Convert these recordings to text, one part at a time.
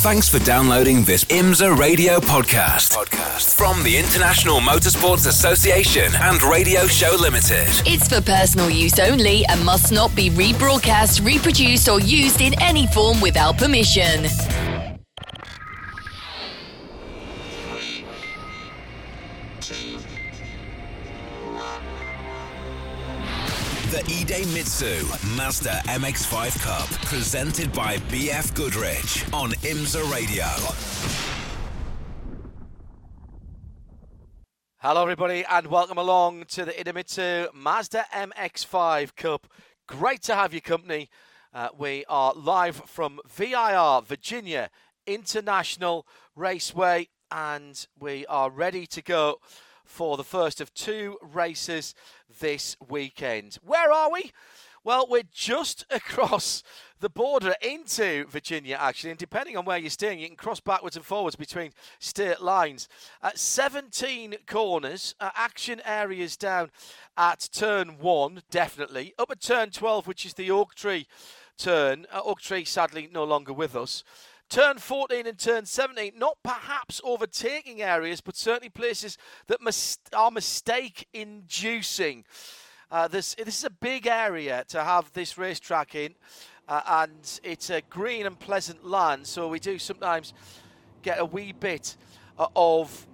Thanks for downloading this IMSA radio podcast. Podcast from the International Motorsports Association and Radio Show Limited. It's for personal use only and must not be rebroadcast, reproduced, or used in any form without permission. Mitsu Mazda MX5 Cup, presented by BF Goodrich on IMSA Radio. Hello, everybody, and welcome along to the Idemitsu Mazda MX5 Cup. Great to have your company. Uh, we are live from VIR, Virginia International Raceway, and we are ready to go for the first of two races this weekend. Where are we? Well, we're just across the border into Virginia, actually, and depending on where you're staying, you can cross backwards and forwards between state lines. At 17 corners, uh, action areas down at turn one, definitely. Up at turn 12, which is the Oak Tree turn. Uh, Oak Tree, sadly, no longer with us. Turn 14 and turn 17, not perhaps overtaking areas, but certainly places that are mistake inducing. Uh, this, this is a big area to have this racetrack in, uh, and it's a green and pleasant land, so we do sometimes get a wee bit uh, of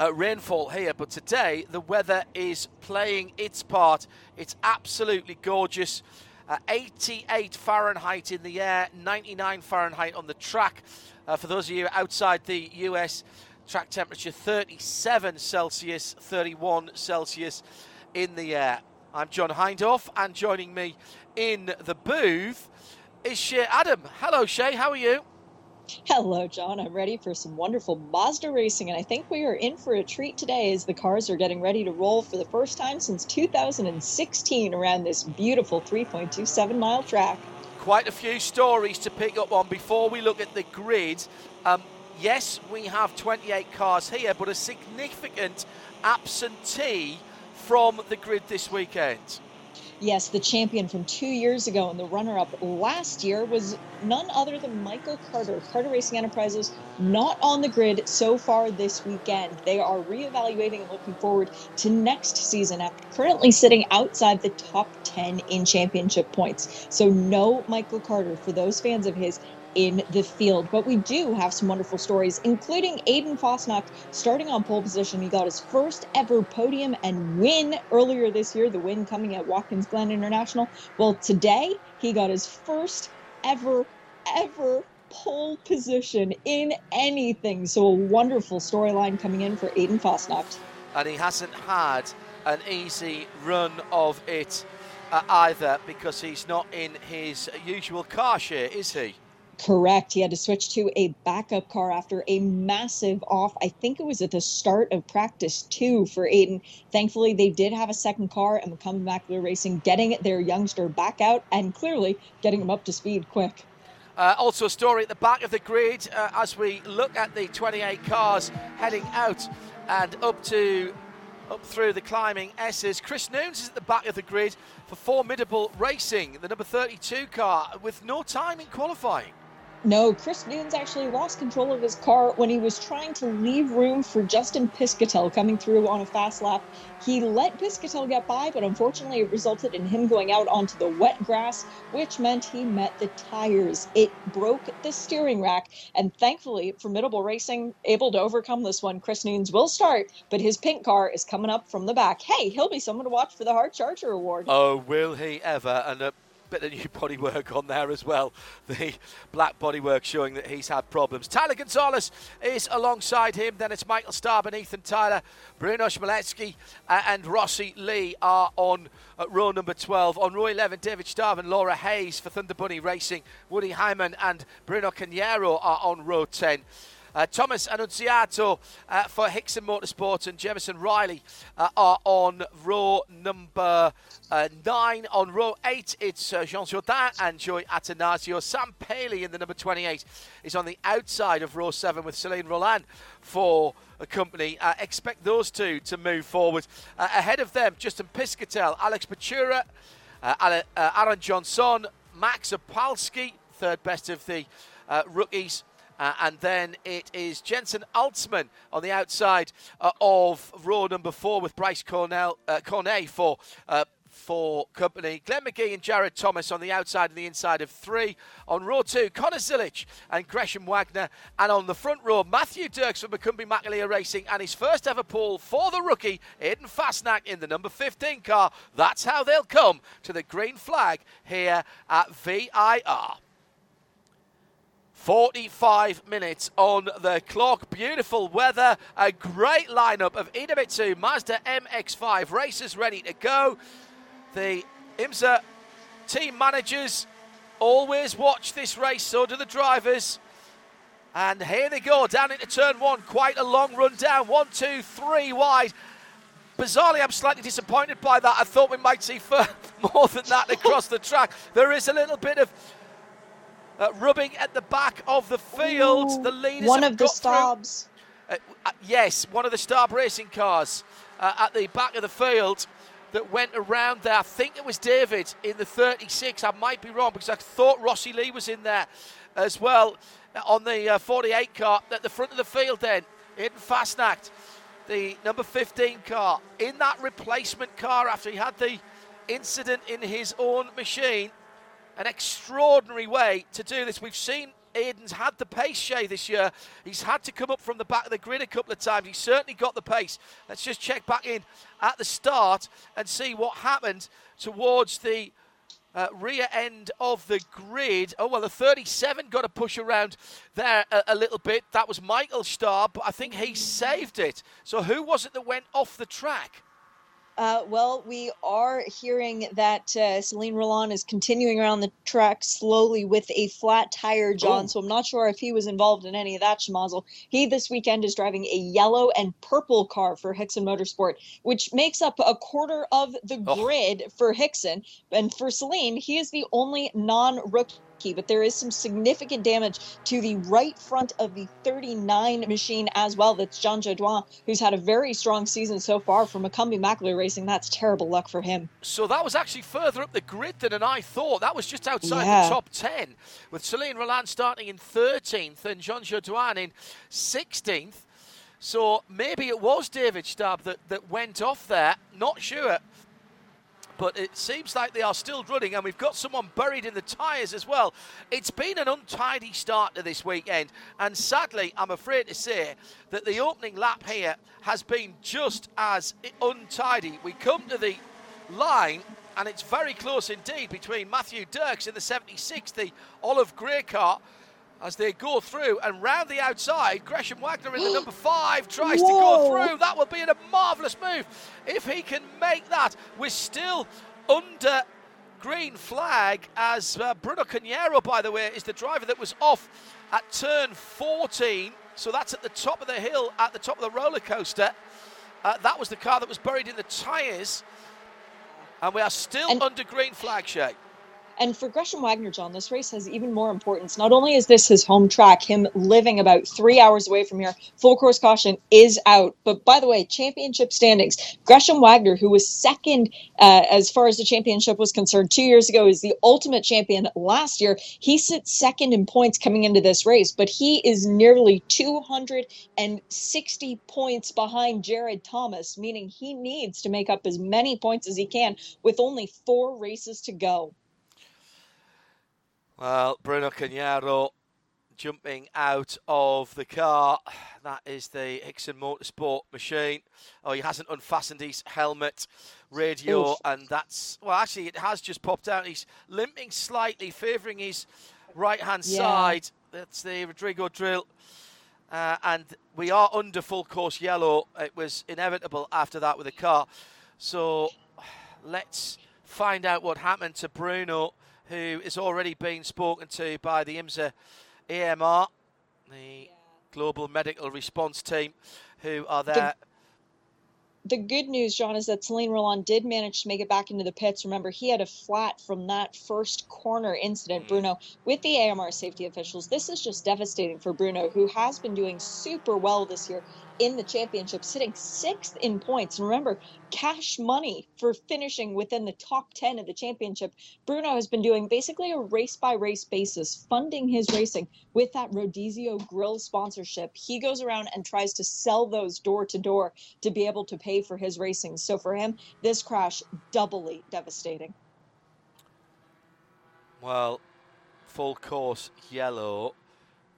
uh, rainfall here. But today, the weather is playing its part. It's absolutely gorgeous. Uh, 88 Fahrenheit in the air, 99 Fahrenheit on the track. Uh, for those of you outside the US, track temperature 37 Celsius, 31 Celsius in the air. I'm John Hindhaugh, and joining me in the booth is Shea Adam. Hello, Shea. How are you? Hello, John. I'm ready for some wonderful Mazda racing, and I think we are in for a treat today as the cars are getting ready to roll for the first time since 2016 around this beautiful 3.27 mile track. Quite a few stories to pick up on before we look at the grid. Um, yes, we have 28 cars here, but a significant absentee from the grid this weekend. Yes, the champion from two years ago and the runner up last year was none other than Michael Carter. Carter Racing Enterprises not on the grid so far this weekend. They are reevaluating and looking forward to next season after currently sitting outside the top 10 in championship points. So, no Michael Carter for those fans of his in the field. But we do have some wonderful stories, including Aiden Fasnacht starting on pole position. He got his first ever podium and win earlier this year, the win coming at Watkins Glen International. Well, today he got his first ever, ever pole position in anything. So a wonderful storyline coming in for Aiden Fasnacht. And he hasn't had an easy run of it uh, either because he's not in his usual car share, is he? Correct. He had to switch to a backup car after a massive off. I think it was at the start of practice two for Aiden. Thankfully, they did have a second car and were coming back to the racing, getting their youngster back out and clearly getting him up to speed quick. Uh, also, a story at the back of the grid uh, as we look at the 28 cars heading out and up to up through the climbing S's. Chris Noons is at the back of the grid for Formidable Racing, the number 32 car, with no time in qualifying. No, Chris Noons actually lost control of his car when he was trying to leave room for Justin Piscitell coming through on a fast lap. He let Piscitell get by, but unfortunately it resulted in him going out onto the wet grass, which meant he met the tires. It broke the steering rack, and thankfully, Formidable Racing able to overcome this one. Chris Noons will start, but his pink car is coming up from the back. Hey, he'll be someone to watch for the Hard Charger Award. Oh, will he ever? And uh, bit of new bodywork on there as well. The black bodywork showing that he's had problems. Tyler Gonzalez is alongside him. Then it's Michael Starr and Ethan Tyler. Bruno Schmaletsky uh, and Rossi Lee are on uh, row number 12. On row 11, David Starr and Laura Hayes for Thunder Bunny Racing. Woody Hyman and Bruno Carneiro are on row 10. Uh, Thomas Annunziato uh, for Hixon Motorsports and Jemison Riley uh, are on row number uh, nine. On row eight, it's uh, Jean Jourdain and Joey Atanasio. Sam Paley in the number 28 is on the outside of row seven with Celine Roland for a company. Uh, expect those two to move forward. ahead of them, Justin Piscitell, Alex Bachoura, Aaron Johnson, Max Opalski, third best of the rookies Uh, and then it is Jensen Altzman on the outside uh, of row number four with Bryce Cornell, uh, Cornet for uh, for company. Glenn McGee and Jared Thomas on the outside and the inside of three. On row two, Connor Zilisch and Gresham Wagner. And on the front row, Matthew Dirks from McCumbee McAleer Racing and his first ever pole for the rookie, Aiden Fasnacht in the number 15 car. That's how they'll come to the green flag here at VIR. 45 minutes on the clock. Beautiful weather. A great lineup of Idemitsu Mazda MX5 racers ready to go. The IMSA team managers always watch this race, so do the drivers. And here they go down into turn one. Quite a long run down. One, two, three wide. Bizarrely, I'm slightly disappointed by that. I thought we might see more than that across the track. There is a little bit of uh, rubbing at the back of the field. Ooh, the leaders one of the stops. Uh, uh, yes, one of the Staub racing cars uh, at the back of the field that went around there. I think it was David in the 36. I might be wrong because I thought Rossi Lee was in there as well on the uh, 48 car at the front of the field. Then in Fasnacht, the number 15 car in that replacement car after he had the incident in his own machine. An extraordinary way to do this. We've seen Aiden's had the pace, Shea, this year. He's had to come up from the back of the grid a couple of times. He's certainly got the pace. Let's just check back in at the start and see what happened towards the uh, rear end of the grid. Oh, well, the 37 got a push around there a, a little bit. That was Michael Staub, but I think he saved it. So who was it that went off the track? Uh, well, we are hearing that uh, Celine Roland is continuing around the track slowly with a flat tire, John. Ooh. So I'm not sure if he was involved in any of that schmozzle. He this weekend is driving a yellow and purple car for Hixon Motorsport, which makes up a quarter of the oh. grid for Hixon. And for Celine, he is the only non-rookie but there is some significant damage to the right front of the 39 machine as well. That's John Jodouin, who's had a very strong season so far for McCumbee McAleer Racing. That's terrible luck for him. So that was actually further up the grid than I thought. That was just outside yeah. the top 10, with Celine Roland starting in 13th and John Jodouin in 16th. So maybe it was David Staub that, that went off there. Not sure but it seems like they are still running, and we've got someone buried in the tyres as well. It's been an untidy start to this weekend, and sadly, I'm afraid to say that the opening lap here has been just as untidy. We come to the line, and it's very close indeed between Matthew Dirks in the 76, the olive grey car as they go through and round the outside. Gresham Wagner in the number five tries Whoa. to go through. That will be a marvellous move if he can make that. We're still under green flag as uh, Bruno Carneiro, by the way, is the driver that was off at turn 14. So that's at the top of the hill, at the top of the roller coaster. Uh, that was the car that was buried in the tyres. And we are still and under green flag, Shea. And for Gresham Wagner, John, this race has even more importance. Not only is this his home track, him living about three hours away from here, full course caution is out. But by the way, championship standings, Gresham Wagner, who was second uh, as far as the championship was concerned two years ago, is the ultimate champion last year. He sits second in points coming into this race, but he is nearly 260 points behind Jared Thomas, meaning he needs to make up as many points as he can with only four races to go. Well, Bruno Carneiro jumping out of the car. That is the Hixon Motorsport machine. Oh, he hasn't unfastened his helmet, radio, Oof. and that's well. Actually, it has just popped out. He's limping slightly, favouring his right-hand yeah. side. That's the Rodizio Grill. Uh, and we are under full course yellow. It was inevitable after that with the car. So let's find out what happened to Bruno who is already being spoken to by the IMSA AMR, the Global Medical Response Team, who are there. The, the good news, John, is that Celine Roland did manage to make it back into the pits. Remember, he had a flat from that first corner incident, mm. Bruno, with the AMR safety officials. This is just devastating for Bruno, who has been doing super well this year in the championship, sitting sixth in points. And remember, cash money for finishing within the top 10 of the championship. Bruno has been doing basically a race by race basis, funding his racing with that Rodizio Grill sponsorship. He goes around and tries to sell those door to door to be able to pay for his racing. So for him, this crash doubly devastating. Well, full course yellow.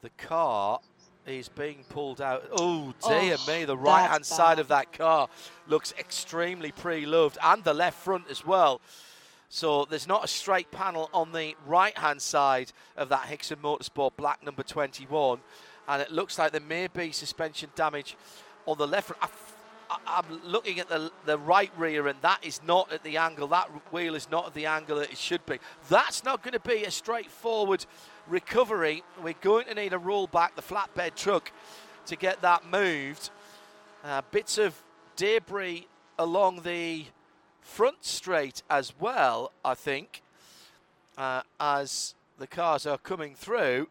The car is being pulled out. Oh, dear oh, me. The right hand side of that car looks extremely pre loved, and the left front as well. So there's not a straight panel on the right hand side of that Hixon Motorsport black number 21. And it looks like there may be suspension damage on the left front. I'm looking at the the right rear, and that is not at the angle. That wheel is not at the angle that it should be. That's not going to be a straightforward recovery. We're going to need a roll back the flatbed truck to get that moved. Uh, bits of debris along the front straight as well, I think, uh, as the cars are coming through.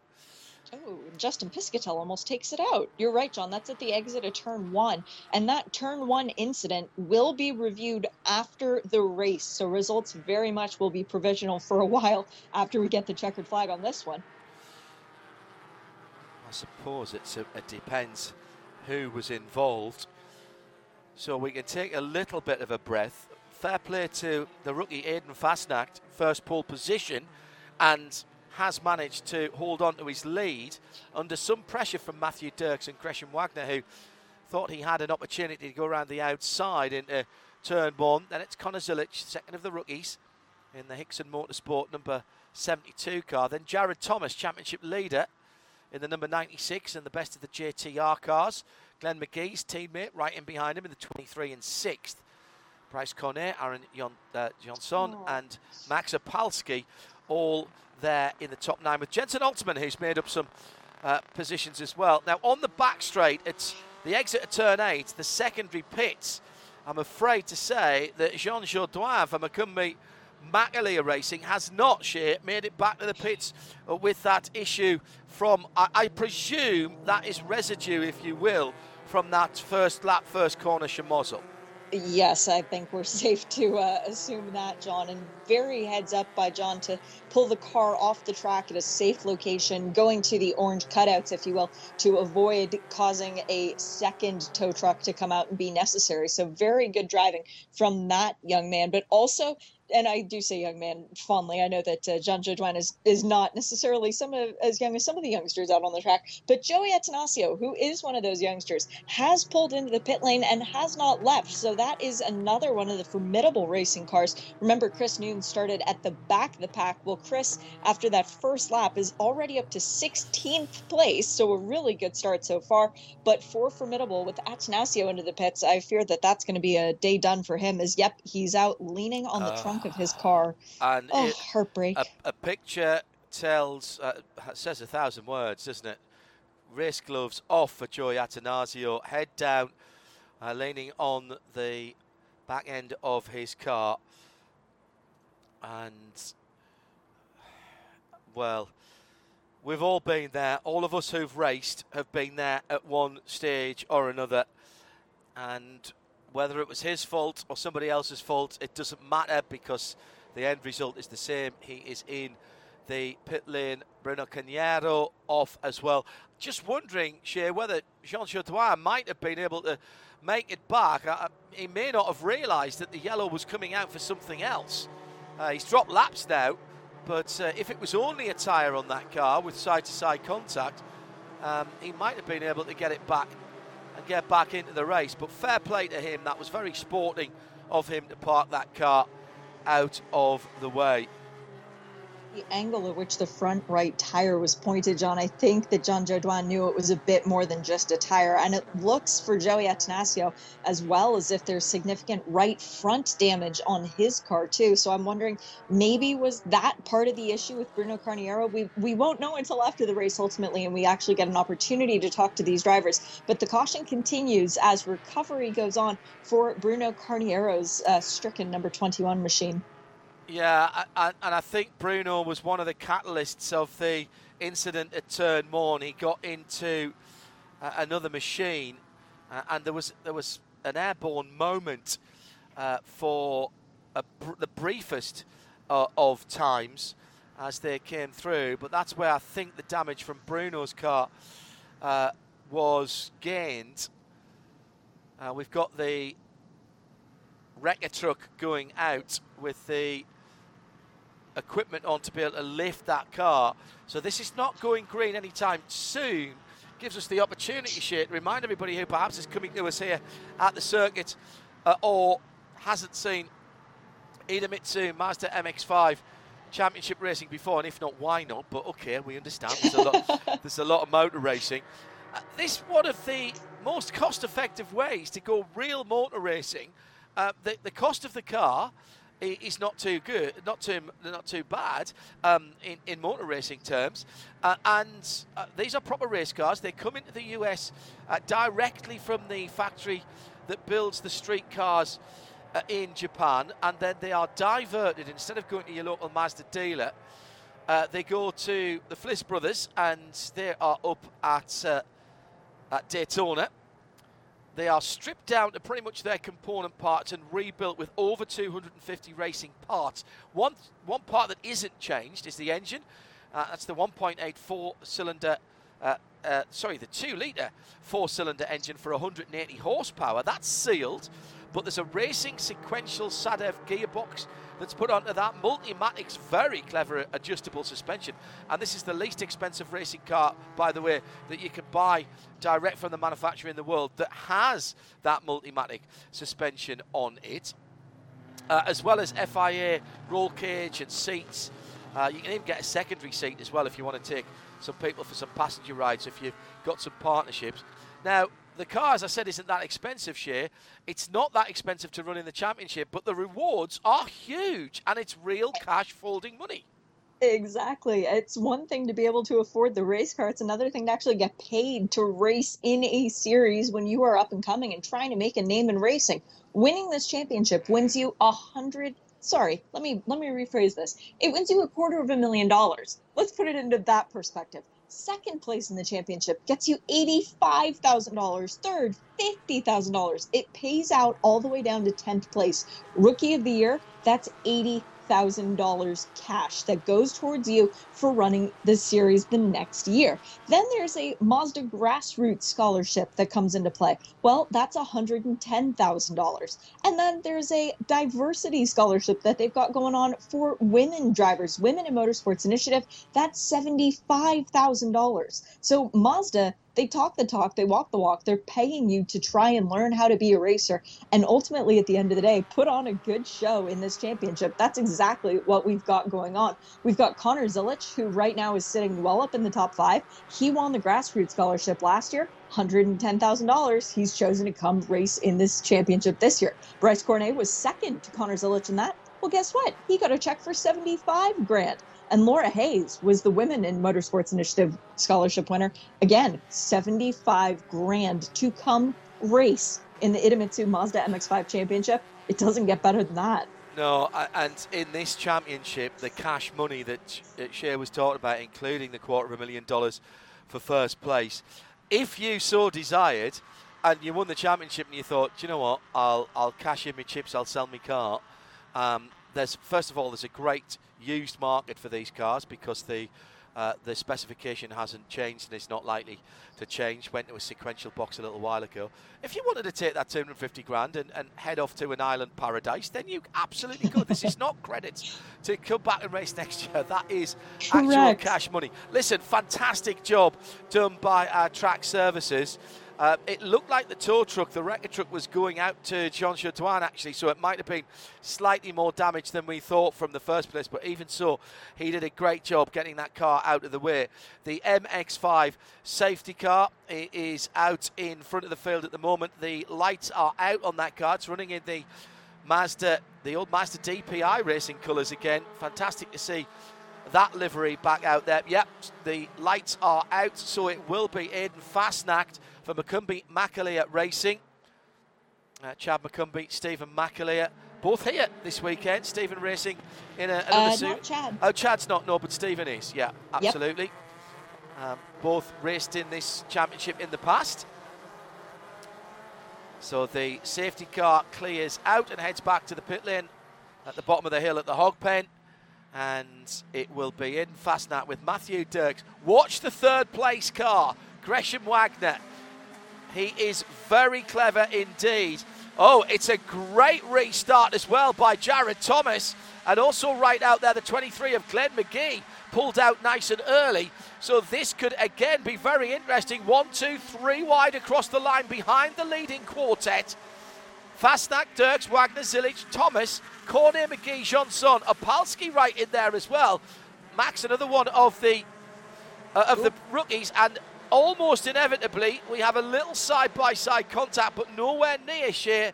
Oh, Justin Piscitell almost takes it out. You're right, John. That's at the exit of turn one. And that turn one incident will be reviewed after the race. So results very much will be provisional for a while after we get the checkered flag on this one. I suppose it's a, it depends who was involved. So we can take a little bit of a breath. Fair play to the rookie Aiden Fasnacht, first pole position, and has managed to hold on to his lead under some pressure from Matthew Dirks and Gresham Wagner, who thought he had an opportunity to go around the outside into turn one. Then it's Connor Zilisch, second of the rookies in the Hixon Motorsport number 72 car. Then Jared Thomas, championship leader in the number 96 and the best of the JTR cars. Glenn McGee's teammate right in behind him in the 23 and 6th. Bryce Cornet, Aaron Jon, uh, Johnson, oh. and Max Opalski all there in the top nine with Jensen Altzman, who's made up some uh, positions as well. Now, on the back straight, it's the exit of turn eight, the secondary pits. I'm afraid to say that Jean Jourdain from McCumbee McAleer Racing has not yet made it back to the pits with that issue from, I, I presume, that is residue, if you will, from that first lap, first corner Chamozzle. Yes, I think we're safe to uh, assume that, John. And very heads up by John to pull the car off the track at a safe location, going to the orange cutouts, if you will, to avoid causing a second tow truck to come out and be necessary. So, very good driving from that young man, but also and I do say young man fondly. I know that uh, John Jourdain is is not necessarily some of as young as some of the youngsters out on the track, but Joey Atanasio, who is one of those youngsters, has pulled into the pit lane and has not left. So that is another one of the formidable racing cars. Remember, Chris Noon started at the back of the pack. Well, Chris, after that first lap, is already up to 16th place, so a really good start so far. But for formidable with Attanasio into the pits, I fear that that's going to be a day done for him. Is yep, he's out leaning on the uh. trunk of his car. And oh, it, heartbreak. A, a, picture tells, uh, says a thousand words, doesn't it? Race gloves off for Joey Attanasio, head down, uh, leaning on the back end of his car. And, well, we've all been there. All of us who've raced have been there at one stage or another. And whether it was his fault or somebody else's fault, it doesn't matter because the end result is the same. He is in the pit lane. Bruno Carneiro off as well. Just wondering, Shea, whether Jean Jourdain might have been able to make it back. He may not have realised that the yellow was coming out for something else. Uh, he's dropped laps now, but uh, if it was only a tyre on that car with side to side contact, um, he might have been able to get it back and get back into the race. But fair play to him. That was very sporting of him to park that car out of the way the angle at which the front right tire was pointed, John, I think that John Jourdain knew it was a bit more than just a tire. And it looks for Joey Attanasio as well as if there's significant right front damage on his car, too. So I'm wondering maybe was that part of the issue with Bruno Carneiro? We, we won't know until after the race ultimately, and we actually get an opportunity to talk to these drivers. But the caution continues as recovery goes on for Bruno Carneiro's uh, stricken number 21 machine. Yeah, and I think Bruno was one of the catalysts of the incident at Turn One. He got into another machine uh, and there was there was an airborne moment uh, for the briefest uh, of times as they came through, but that's where I think the damage from Bruno's car uh, was gained. Uh, we've got the wrecker truck going out with the equipment on to be able to lift that car. So this is not going green anytime soon. Gives us the opportunity, Shea, to remind everybody who perhaps is coming to us here at the circuit uh, or hasn't seen Idemitsu Mazda MX-5 Championship racing before, and if not, why not? But okay, we understand. There's a lot. there's a lot of motor racing. Uh, this one of the most cost-effective ways to go real motor racing. Uh, the, the cost of the car is not too good, not too not too bad um, in in motor racing terms. Uh, and uh, these are proper race cars. They come into the US uh, directly from the factory that builds the street cars uh, in Japan, and then they are diverted instead of going to your local Mazda dealer. Uh, they go to the Flis brothers, and they are up at at Daytona. They are stripped down to pretty much their component parts and rebuilt with over 250 racing parts. One one part that isn't changed is the engine. Uh, that's the 1.84 cylinder. Uh, uh, sorry, the two litre four cylinder engine for 180 horsepower. That's sealed but there's a racing sequential SADEV gearbox that's put onto that. Multimatic's very clever adjustable suspension, and this is the least expensive racing car, by the way, that you can buy direct from the manufacturer in the world that has that Multimatic suspension on it, uh, as well as FIA roll cage and seats. Uh, you can even get a secondary seat as well if you want to take some people for some passenger rides if you've got some partnerships. Now, the car, as I said, isn't that expensive, Shea. It's not that expensive to run in the championship, but the rewards are huge and it's real cash folding money. Exactly. It's one thing to be able to afford the race car. It's another thing to actually get paid to race in a series when you are up and coming and trying to make a name in racing. Winning this championship wins you a hundred sorry, let me let me rephrase this. It wins you a quarter of a million dollars. Let's put it into that perspective. Second place in the championship gets you $85,000. Third, $50,000. It pays out all the way down to 10th place. Rookie of the year, that's 80 $1,000 cash that goes towards you for running the series the next year. Then there's a Mazda grassroots scholarship that comes into play. Well, that's $110,000. And then there's a diversity scholarship that they've got going on for women drivers, Women in Motorsports Initiative. That's $75,000. So Mazda they talk the talk, they walk the walk. They're paying you to try and learn how to be a racer. And ultimately, at the end of the day, put on a good show in this championship. That's exactly what we've got going on. We've got Connor Zilisch who right now is sitting well up in the top five. He won the grassroots scholarship last year. $110,000. He's chosen to come race in this championship this year. Bryce Cornet was second to Connor Zilisch in that. Well, guess what? He got a check for 75 grand. And Laura Hayes was the Women in Motorsports Initiative scholarship winner. Again, 75 grand to come race in the Idemitsu Mazda MX5 Championship. It doesn't get better than that. No, and in this championship, the cash money that Shea was talking about, including the quarter of a million dollars for first place, if you so desired, and you won the championship and you thought, do you know what, I'll I'll cash in my chips, I'll sell my car. Um, there's first of all, there's a great used market for these cars because the uh, the specification hasn't changed and it's not likely to change. Went to a sequential box a little while ago. If you wanted to take that 250 grand and, and head off to an island paradise, then you absolutely could. this is not credits to come back and race next year. That is Correct. actual cash money. Listen, fantastic job done by our track services. Uh, it looked like the tow truck, the wrecker truck, was going out to Jean Chertoine actually, so it might have been slightly more damage than we thought from the first place. But even so, he did a great job getting that car out of the way. The MX5 safety car is out in front of the field at the moment. The lights are out on that car. It's running in the Mazda, the old Mazda DPI racing colours again. Fantastic to see that livery back out there. Yep, the lights are out, so it will be Aiden Fasnacht for McCumbee McAleer Racing. Uh, Chad McCumbee, Stevan McAleer, both here this weekend. Stevan racing in a, another uh, suit. Chad. Oh, Chad's not, no, but Stevan is. Yeah, absolutely. Yep. Um, both raced in this championship in the past. So the safety car clears out and heads back to the pit lane at the bottom of the hill at the hog pen. And it will be in Fasnacht with Matthew Dirks. Watch the third place car, Gresham Wagner. He is very clever indeed. Oh, it's a great restart as well by Jared Thomas. And also right out there, the 23 of Glenn McGee pulled out nice and early. So this could again be very interesting. One, two, three wide across the line behind the leading quartet. Fasnacht, Dirks, Wagner, Zilisch, Thomas, Cornet, McGee, Johnson, Opalski right in there as well. Max, another one of the uh, of the rookies, and almost inevitably we have a little side-by-side contact, but nowhere near sheer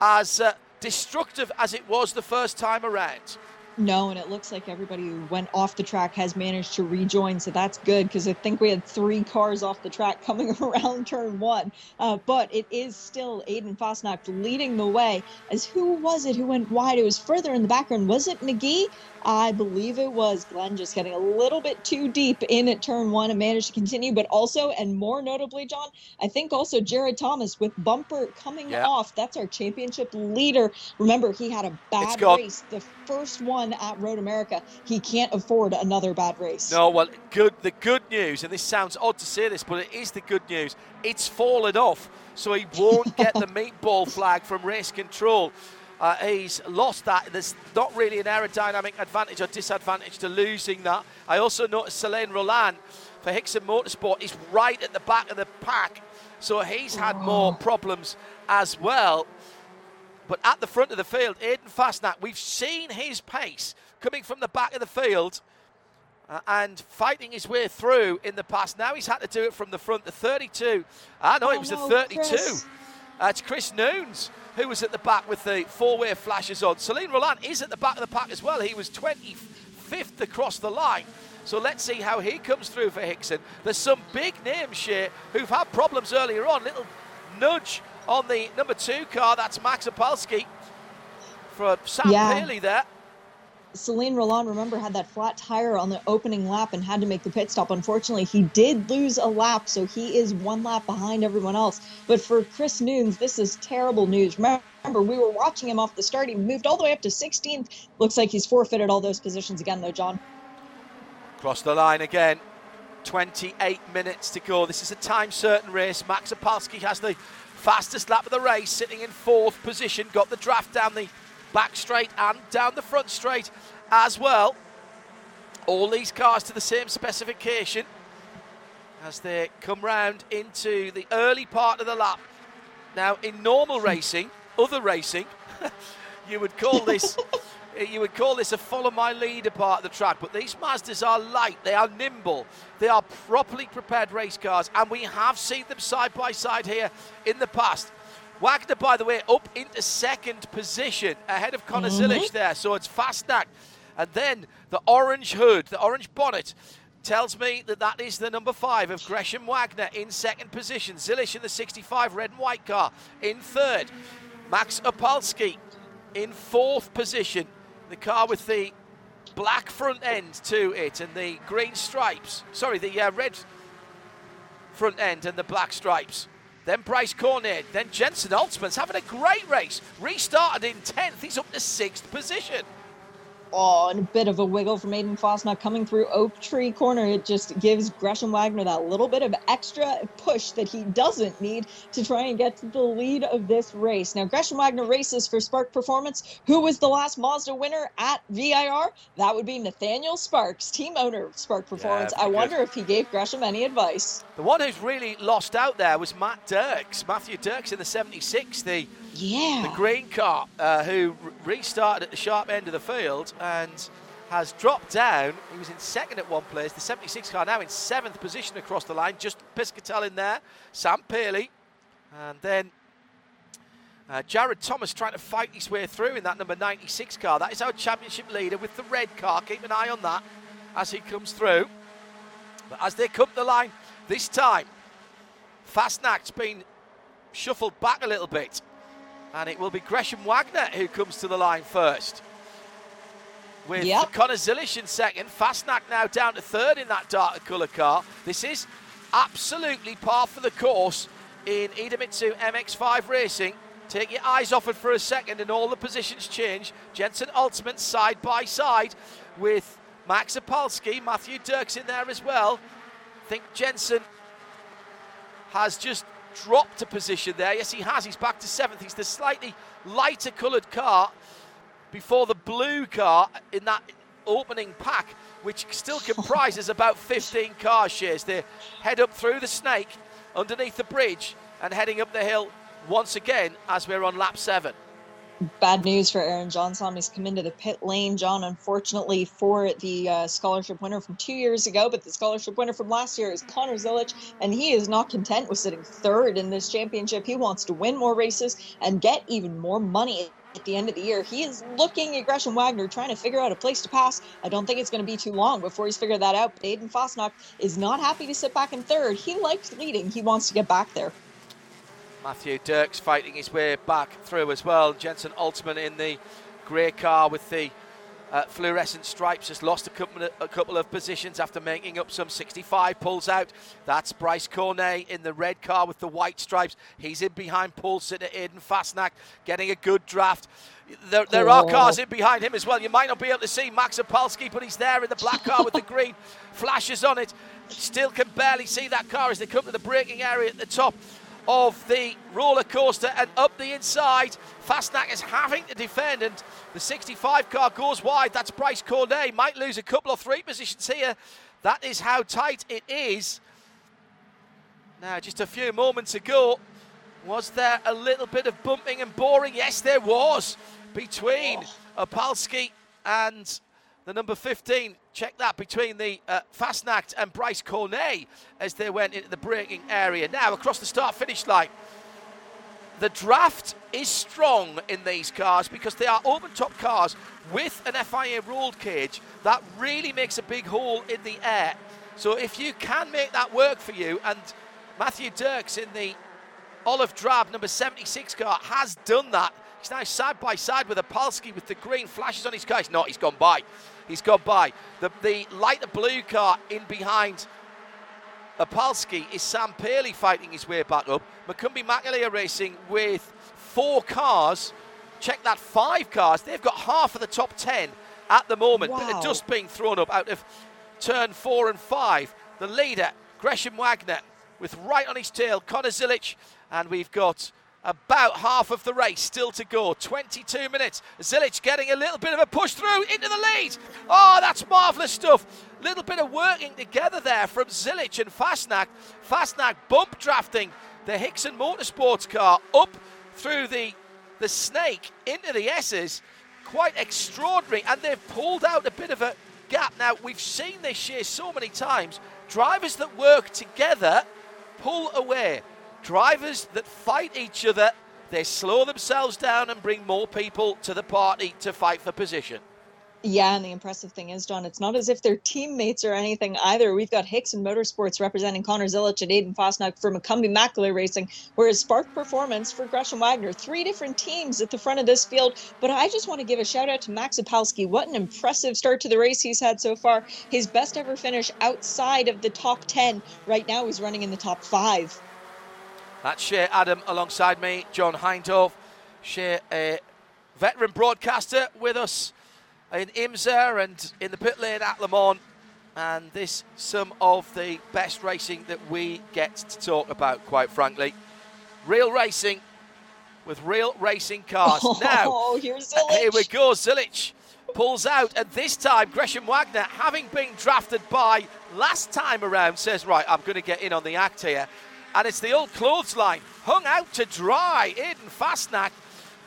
as uh, destructive as it was the first time around. No, and it looks like everybody who went off the track has managed to rejoin, so that's good because I think we had three cars off the track coming around turn one. Uh, but it is still Aiden Fasnacht leading the way. As who was it who went wide? It was further in the background. Was it McGee? I believe it was Glenn just getting a little bit too deep in at turn one and managed to continue. But also, and more notably, John, I think also Jared Thomas with bumper coming Yeah. off. That's our championship leader. Remember, he had a bad race, the first one at Road America. He can't afford another bad race. No, well, good. The good news, and this sounds odd to say this, but it is the good news. It's fallen off, so he won't get the meatball flag from race control. Uh, he's lost that. There's not really an aerodynamic advantage or disadvantage to losing that. I also noticed Selene Roland for Hixon Motorsport is right at the back of the pack, so he's had more problems as well. But at the front of the field, Aiden Fasnacht, we've seen his pace coming from the back of the field uh, and fighting his way through in the past. Now he's had to do it from the front. The 32. Ah, no, Oh, it was no, the 32. Chris. Uh, it's Chris Noons who was at the back with the four-way flashes on. Celine Roland is at the back of the pack as well. He was 25th across the line. So let's see how he comes through for Hixon. There's some big names here who've had problems earlier on. Little nudge on the number two car. That's Max Opalski for Sam Yeah. Paley there. Celine Roland, remember, had that flat tire on the opening lap and had to make the pit stop. Unfortunately, he did lose a lap, so he is one lap behind everyone else. But for Chris Noons, this is terrible news. Remember, we were watching him off the start. He moved all the way up to 16th. Looks like he's forfeited all those positions again, though, John. Cross the line again. 28 minutes to go. This is a time certain race. Max Opalski has the fastest lap of the race, sitting in fourth position. Got the draft down the back straight and down the front straight as well. All these cars to the same specification as they come round into the early part of the lap. Now, in normal racing, other racing, you would call this you would call this a follow my leader part of the track, but these Mazdas are light, they are nimble, they are properly prepared race cars, and we have seen them side by side here in the past. Wagner, by the way, up into second position ahead of Connor Zilisch there, so it's Fasnacht. And then the orange hood, the orange bonnet, tells me that that is the number five of Gresham Wagner in second position. Zilisch in the 65 red and white car in third. Max Opalski in fourth position. The car with the black front end to it and the green stripes. Sorry, the uh, red front end and the black stripes. Then Bryce Cornet. Then Jensen Altzman's having a great race. Restarted in 10th. He's up to sixth position. Oh, and a bit of a wiggle from Aiden Fasnacht coming through Oak Tree Corner. It just gives Gresham Wagner that little bit of extra push that he doesn't need to try and get to the lead of this race. Now, Gresham Wagner races for Spark Performance. Who was the last Mazda winner at VIR? That would be Nathaniel Sparks, team owner of Spark Performance. I wonder if he gave Gresham any advice. The one who's really lost out there was Matt Dirks, Matthew Dirks in the 76, the, Yeah. the green car, uh, who restarted at the sharp end of the field and has dropped down. He was in second at one place. The 76 car now in seventh position across the line. Just Piscitell in there, Sam Paley, and then uh, Jared Thomas trying to fight his way through in that number 96 car. That is our championship leader with the red car. Keep an eye on that as he comes through. But as they come the line this time, Fasnacht's been shuffled back a little bit. And it will be Gresham Wagner who comes to the line first. With Yep. Connor Zilisch in second. Fasnacht now down to third in that darker colour car. This is absolutely par for the course in Idemitsu MX5 Racing. Take your eyes off it for a second, and all the positions change. Jensen Altzman side by side with Max Opalski, Matthew Dirks in there as well. I think Jensen has just dropped a position there. Yes, he has. He's back to seventh. He's the slightly lighter coloured car before the blue car in that opening pack, which still comprises about 15 car shares. They head up through the snake underneath the bridge and heading up the hill once again as we're on lap seven. Bad news for Aaron Johnson. He's come into the pit lane, John, unfortunately, for the uh, scholarship winner from two years ago. But the scholarship winner from last year is Connor Zilisch, and he is not content with sitting third in this championship. He wants to win more races and get even more money at the end of the year. He is looking at Gresham Wagner, trying to figure out a place to pass. I don't think it's going to be too long before he's figured that out. But Aiden Fasnacht is not happy to sit back in third. He likes leading. He wants to get back there. Matthew Dirks fighting his way back through as well. Jensen Altzman in the grey car with the uh, fluorescent stripes has lost a couple, of, a couple of positions after making up some 65. Pulls out. That's Bryce Cornet in the red car with the white stripes. He's in behind pole sitter, Aiden Fasnacht, getting a good draft. There, there are cars in behind him as well. You might not be able to see Max Opalski, but he's there in the black car with the green flashes on it. Still can barely see that car as they come to the braking area at the top of the roller coaster and up the inside. Fasnacht is having to defend, and the 65 car goes wide. That's Bryce Cornet. Might lose a couple of three positions here. That is how tight it is. Now, just a few moments ago, was there a little bit of bumping and boring? Yes, there was between. Opalski and the number 15. Check that between the uh, Fasnacht and Bryce Cornet as they went into the braking area. Now across the start finish line. The draft is strong in these cars because they are open top cars with an FIA rolled cage that really makes a big hole in the air. So if you can make that work for you, and Matthew Dirks in the olive drab number 76 car has done that. He's now side by side with Opalski with the green flashes on his car. He's not, he's gone by. He's gone by. The, the lighter blue car in behind Opalski is Sam Paley fighting his way back up. McCumbee McAleer racing with four cars. Check that, five cars. They've got half of the top ten at the moment. Wow. Dust being thrown up out of turn four and five. The leader, Gresham Wagner, with right on his tail, Connor Zilisch. And we've got about half of the race still to go. 22 minutes. Zilisch getting a little bit of a push through into the lead. Oh, that's marvellous stuff. Little bit of working together there from Zilisch and Fasnacht. Fasnacht bump drafting the Hixon Motorsports car up through the, the snake into the S's. Quite extraordinary. And they've pulled out a bit of a gap. Now, we've seen this year so many times. Drivers that work together pull away drivers that fight each other, they slow themselves down and bring more people to the party to fight for position. Yeah, and the impressive thing is, John, it's not as if they're teammates or anything either. We've got Hixon Motorsports representing Connor Zilisch and Aiden Fasnacht for McCumbee McAleer Racing, whereas Spark Performance for Gresham Wagner. Three different teams at the front of this field. But I just want to give a shout out to Max Opalski. What an impressive start to the race he's had so far. His best ever finish outside of the top 10. Right now, he's running in the top five. That's Shea Adam alongside me, John Hindhaugh. Shea, a veteran broadcaster with us in IMSA and in the pit lane at Le Mans. And this some of the best racing that we get to talk about, quite frankly. Real racing with real racing cars. Oh, now, here's uh, here we go. Zilisch pulls out, and this time Gresham Wagner, having been drafted by last time around, says, Right, I'm going to get in on the act here and it's the old clothesline hung out to dry. Aiden Fasnacht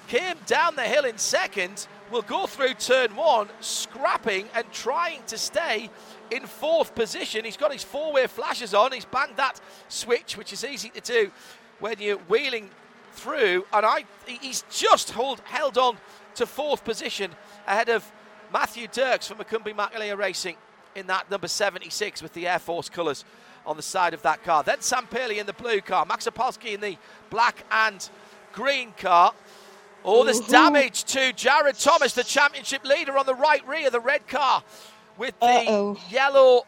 came down the hill in second, will go through turn one, scrapping and trying to stay in fourth position. He's got his four-way flashes on. He's banged that switch, which is easy to do when you're wheeling through. And I, he's just hold, held on to fourth position ahead of Matthew Dirks from McCumbee McAleer Racing in that number 76 with the Air Force colours on the side of that car. Then Sam Paley in the blue car, Max Opalski in the black and green car. Oh, there's damage to Jared Thomas, the championship leader on the right rear, the red car with the Uh-oh. yellow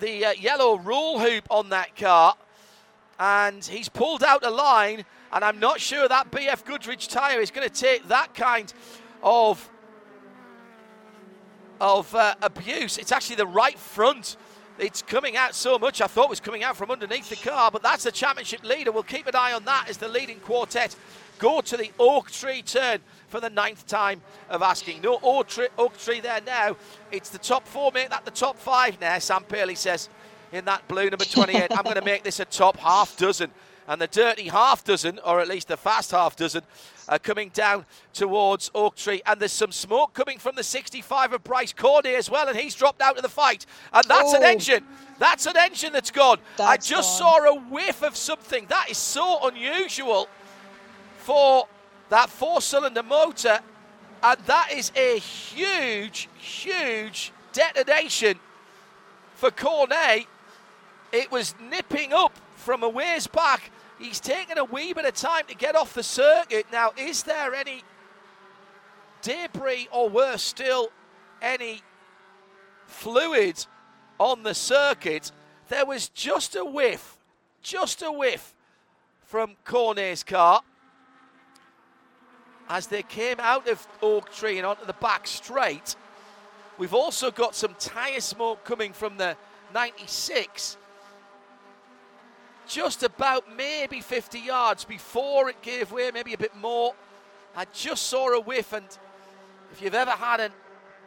the uh, yellow rule hoop on that car. and he's pulled out a line, and I'm not sure that BF Goodrich tyre is going to take that kind of of uh, abuse. It's actually the right front. It's coming out so much. I thought it was coming out from underneath the car, but that's the championship leader. We'll keep an eye on that as the leading quartet go to the oak tree turn for the ninth time of asking. No oak tree, oak tree there now. It's the top four, make that the top five now. Sam Paley says in that blue number 28. I'm going to make this a top half dozen. And the dirty half dozen, or at least the fast half dozen, are coming down towards Oak Tree. And there's some smoke coming from the 65 of Bryce Cornet as well, and he's dropped out of the fight. And that's an oh. engine. That's an engine that's gone. That's I just gone. saw a whiff of something. That is so unusual for that four cylinder motor. And that is a huge, huge detonation for Cornet. It was nipping up from a ways back. He's taken a wee bit of time to get off the circuit. Now, is there any debris or worse still, any fluid on the circuit? There was just a whiff, just a whiff from Cornet's car as they came out of Oak Tree and onto the back straight. We've also got some tyre smoke coming from the 96 just about maybe 50 yards before it gave way, maybe a bit more. I just saw a whiff, and if you've ever had an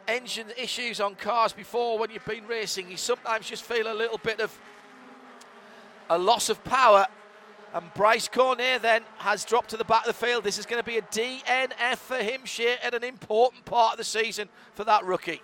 engine issues on cars before when you've been racing, you sometimes just feel a little bit of a loss of power. And Bryce Cornet then has dropped to the back of the field. This is going to be a DNF for him, Shea, at an important part of the season for that rookie.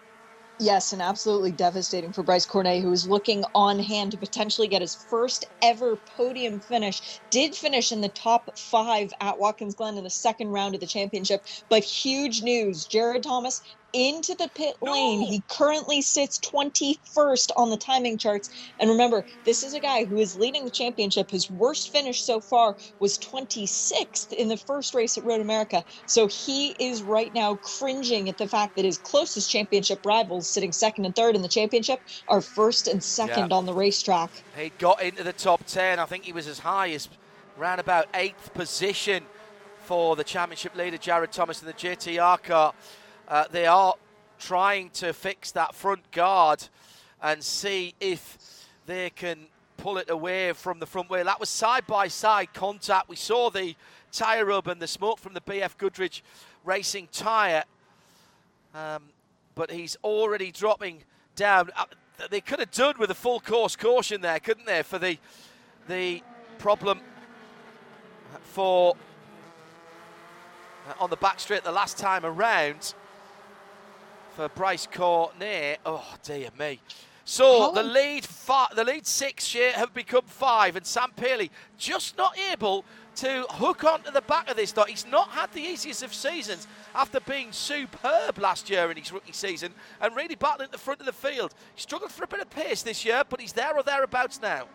Yes, and absolutely devastating for Bryce Cornet, who is looking on hand to potentially get his first ever podium finish. Did finish in the top five at Watkins Glen in the second round of the championship, but huge news: Jared Thomas into the pit lane. He currently sits 21st on the timing charts. And remember, this is a guy who is leading the championship. His worst finish so far was 26th in the first race at Road America. So he is right now cringing at the fact that his closest championship rivals, sitting second and third in the championship, are first and second yeah. on the racetrack. He got into the top 10. I think he was as high as round about eighth position for the championship leader, Jared Thomas, in the JTR car. Uh, they are trying to fix that front guard and see if they can pull it away from the front wheel. That was side by side contact. We saw the tyre rub and the smoke from the BF Goodrich Racing tyre. Um, but he's already dropping down. Uh, they could have done with a full course caution there, couldn't they, for the the problem for uh, on the back straight the last time around for Bryce Cornet. Oh dear me. So the lead, the lead six here have become five, and Sam Paley just not able to hook onto the back of this. Dot. He's not had the easiest of seasons after being superb last year in his rookie season and really battling at the front of the field. He struggled for a bit of pace this year, but he's there or thereabouts now.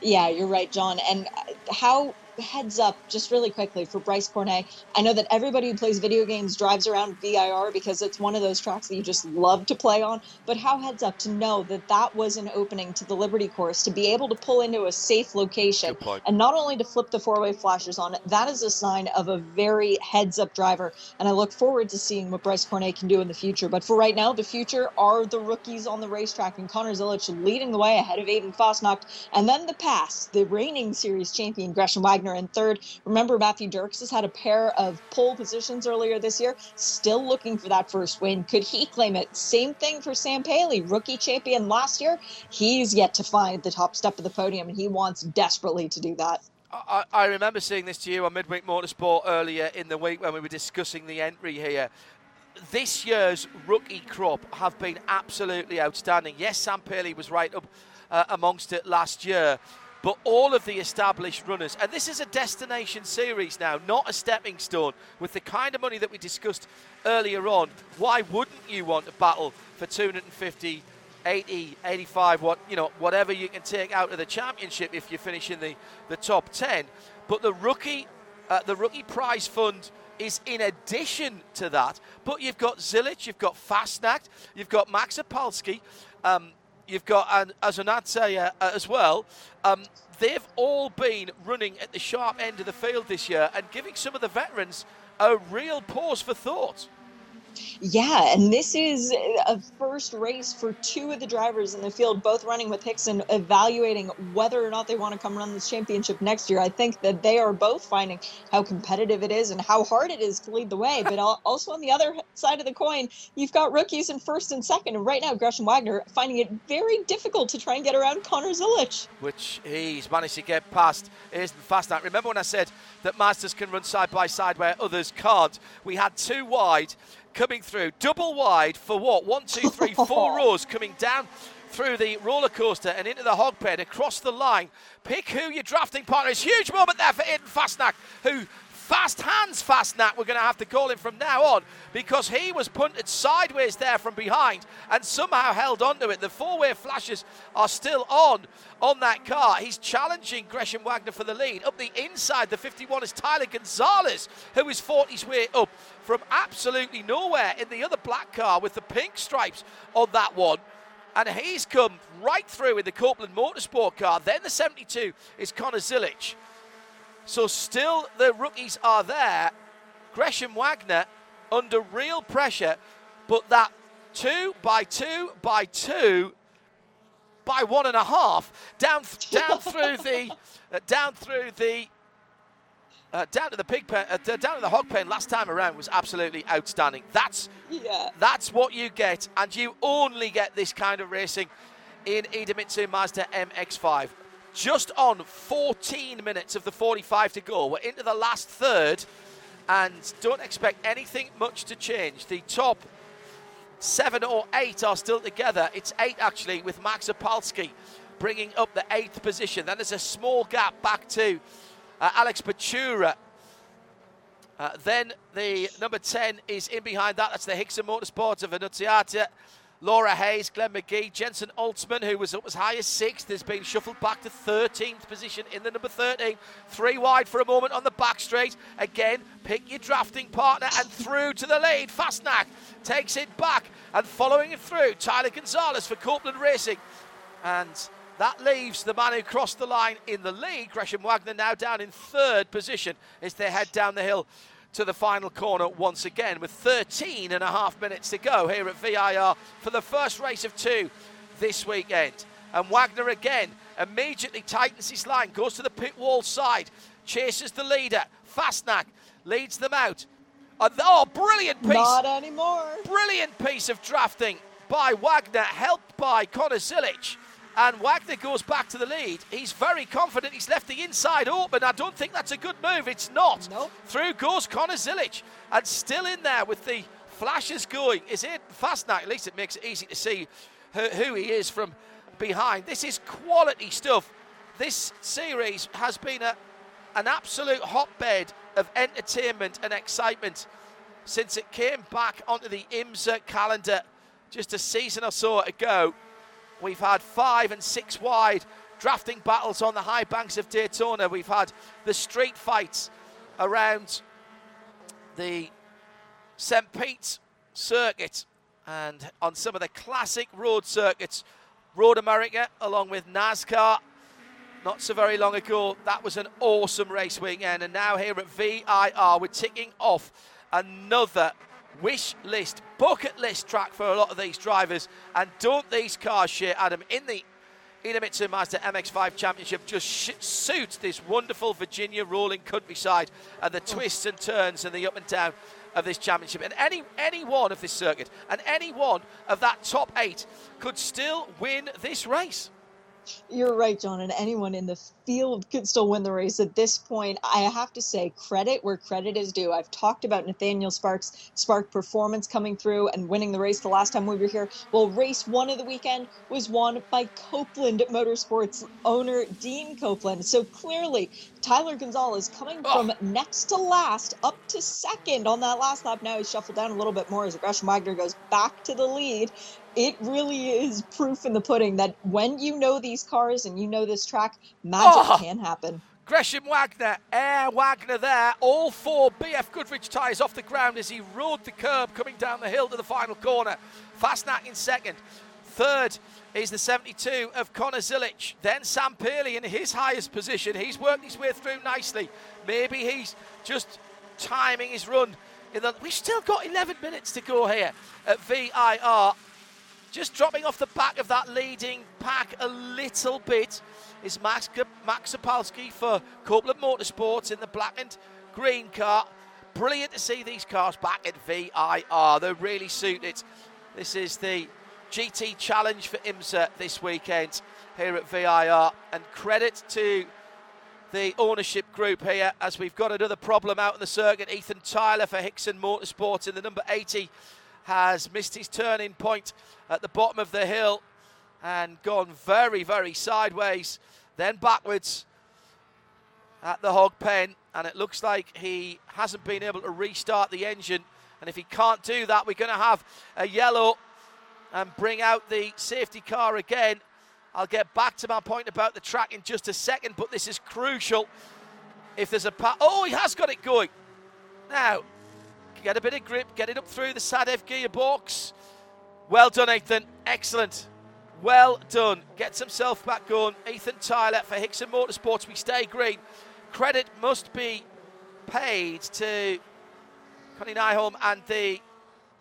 Yeah, you're right, John. And uh, how heads up just really quickly for Bryce Cornet. I know that everybody who plays video games drives around VIR because it's one of those tracks that you just love to play on. But how heads up to know that that was an opening to the Liberty course to be able to pull into a safe location and not only to flip the four way flashers on it, that is a sign of a very heads up driver. And I look forward to seeing what Bryce Cornet can do in the future. But for right now, the future are the rookies on the racetrack and Connor Zilisch leading the way ahead of Aiden Fasnacht. And then the pass, the reigning series champion Gresham Wagner Wagner in third. Remember, Matthew Dirks has had a pair of pole positions earlier this year, still looking for that first win. Could he claim it? Same thing for Sam Paley, rookie champion last year. He's yet to find the top step of the podium, and he wants desperately to do that. I, I remember seeing this to you on Midweek Motorsport earlier in the week when we were discussing the entry here this year's rookie crop have been absolutely outstanding. Yes, Sam Paley was right up uh, amongst it last year, but all of the established runners, and this is a destination series now, not a stepping stone, with the kind of money that we discussed earlier on, why wouldn't you want to battle for 250, 80, 85, what you know, whatever you can take out of the championship if you finish in the, the top 10? But the rookie, uh, the rookie prize fund is in addition to that. But you've got Zilisch, you've got Fasnacht, you've got Max Opalski. Um, You've got as an Azunate uh, as well. Um, they've all been running at the sharp end of the field this year and giving some of the veterans a real pause for thought. Yeah, and this is a first race for two of the drivers in the field, both running with Hixon, evaluating whether or not they want to come run this championship next year. I think that they are both finding how competitive it is and how hard it is to lead the way. But also on the other side of the coin, you've got rookies in first and second. And right now, Gresham Wagner finding it very difficult to try and get around Connor Zilisch. Which he's managed to get past. isn't fast. Remember when I said that Masters can run side by side where others can't? We had two wide coming through. Double wide for what? One, two, three, four rows coming down through the roller coaster and into the hog pen across the line. Pick who your drafting partner is. Huge moment there for Aiden Fasnacht, who Fast hands, fast Nat, we're going to have to call him from now on because he was punted sideways there from behind and somehow held onto it. The four way flashes are still on on that car. He's challenging Gresham Wagner for the lead. Up the inside, the 51 is Tyler Gonzalez, who is 40's way up from absolutely nowhere in the other black car with the pink stripes on that one and he's come right through in the Copeland Motorsport car. Then the 72 is Connor Zilisch. So still the rookies are there. Gresham Wagner under real pressure, but that two by two by two by one and a half down down through the uh, down through the uh, down to the pig pen, uh, down to the hog pen last time around was absolutely outstanding. That's yeah. that's what you get, and you only get this kind of racing in Idemitsu Mazda MX-5 just on 14 minutes of the 45 to go. We're into the last third and don't expect anything much to change. The top seven or eight are still together. It's eight actually, with Max Opalski bringing up the eighth position. Then there's a small gap back to uh, Alex Bachoura. Uh, then the number 10 is in behind that. That's the Hixon Motorsports of Annunziata. Laura Hayes, Glenn McGee, Jensen Altzman, who was up as high as sixth, has been shuffled back to 13th position in the number 13. Three wide for a moment on the back straight. Again, pick your drafting partner and through to the lead. Fasnacht takes it back and following it through. Tyler Gonzalez for Copeland Racing. And that leaves the man who crossed the line in the lead, Gresham Wagner, now down in third position as they head down the hill to the final corner once again with 13 and a half minutes to go here at VIR for the first race of two this weekend. And Wagner again immediately tightens his line, goes to the pit wall side, chases the leader. Fasnacht leads them out. Oh, brilliant piece! Not anymore. Brilliant piece of drafting by Wagner, helped by Connor Zilisch and Wagner goes back to the lead. He's very confident. He's left the inside open. I don't think that's a good move. It's not. Nope. Through goes Connor Zilisch, and still in there with the flashes going. Is it Fasnacht? At least it makes it easy to see who, who he is from behind. This is quality stuff. This series has been a, an absolute hotbed of entertainment and excitement since it came back onto the IMSA calendar just a season or so ago. We've had five and six wide drafting battles on the high banks of Daytona. We've had the street fights around the St. Pete's circuit and on some of the classic road circuits. Road America, along with NASCAR, not so very long ago. That was an awesome race weekend. And now here at VIR, we're ticking off another wish list, bucket list track for a lot of these drivers. And don't these cars Shea, Adam, in the Idemitsu Mazda MX5 Championship just sh- suits this wonderful Virginia rolling countryside and the oh. twists and turns and the up and down of this championship. And any any one of this circuit and any one of that top eight could still win this race. You're right, John, and anyone in the field could still win the race at this point. I have to say credit where credit is due. I've talked about Nathaniel Sparks, Spark performance coming through and winning the race the last time we were here. Well, race one of the weekend was won by Copeland Motorsports owner Dean Copeland. So clearly, Tyler Gonzalez coming oh. from next to last up to second on that last lap. Now he's shuffled down a little bit more as Gresham Wagner goes back to the lead it really is proof in the pudding that when you know these cars and you know this track, magic oh, can happen. Gresham Wagner, Air Wagner there. All four BF Goodrich tyres off the ground as he rode the curb coming down the hill to the final corner. Fasnacht in second. Third is the 72 of Connor Zilisch. Then Sam Paley in his highest position. He's worked his way through nicely. Maybe he's just timing his run. In The, we've still got 11 minutes to go here at VIR. Just dropping off the back of that leading pack a little bit is Max, Max Opalski for Copeland Motorsports in the black and green car. Brilliant to see these cars back at VIR. They're really suit it. This is the GT Challenge for IMSA this weekend here at VIR. And credit to the ownership group here as we've got another problem out in the circuit. Ethan Tyler for Hixon Motorsports in the number 80 has missed his turning point at the bottom of the hill and gone very, very sideways, then backwards at the hog pen. And it looks like he hasn't been able to restart the engine. And if he can't do that, we're going to have a yellow and bring out the safety car again. I'll get back to my point about the track in just a second, but this is crucial. If there's a pa- oh, he has got it going. Now, get a bit of grip, get it up through the Sadev gearbox. Well done, Ethan. Excellent. Well done. Gets himself back going. Ethan Tyler for Hixon Motorsports. We stay green. Credit must be paid to Connie Nyholm and the